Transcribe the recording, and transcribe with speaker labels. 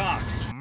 Speaker 1: Cox.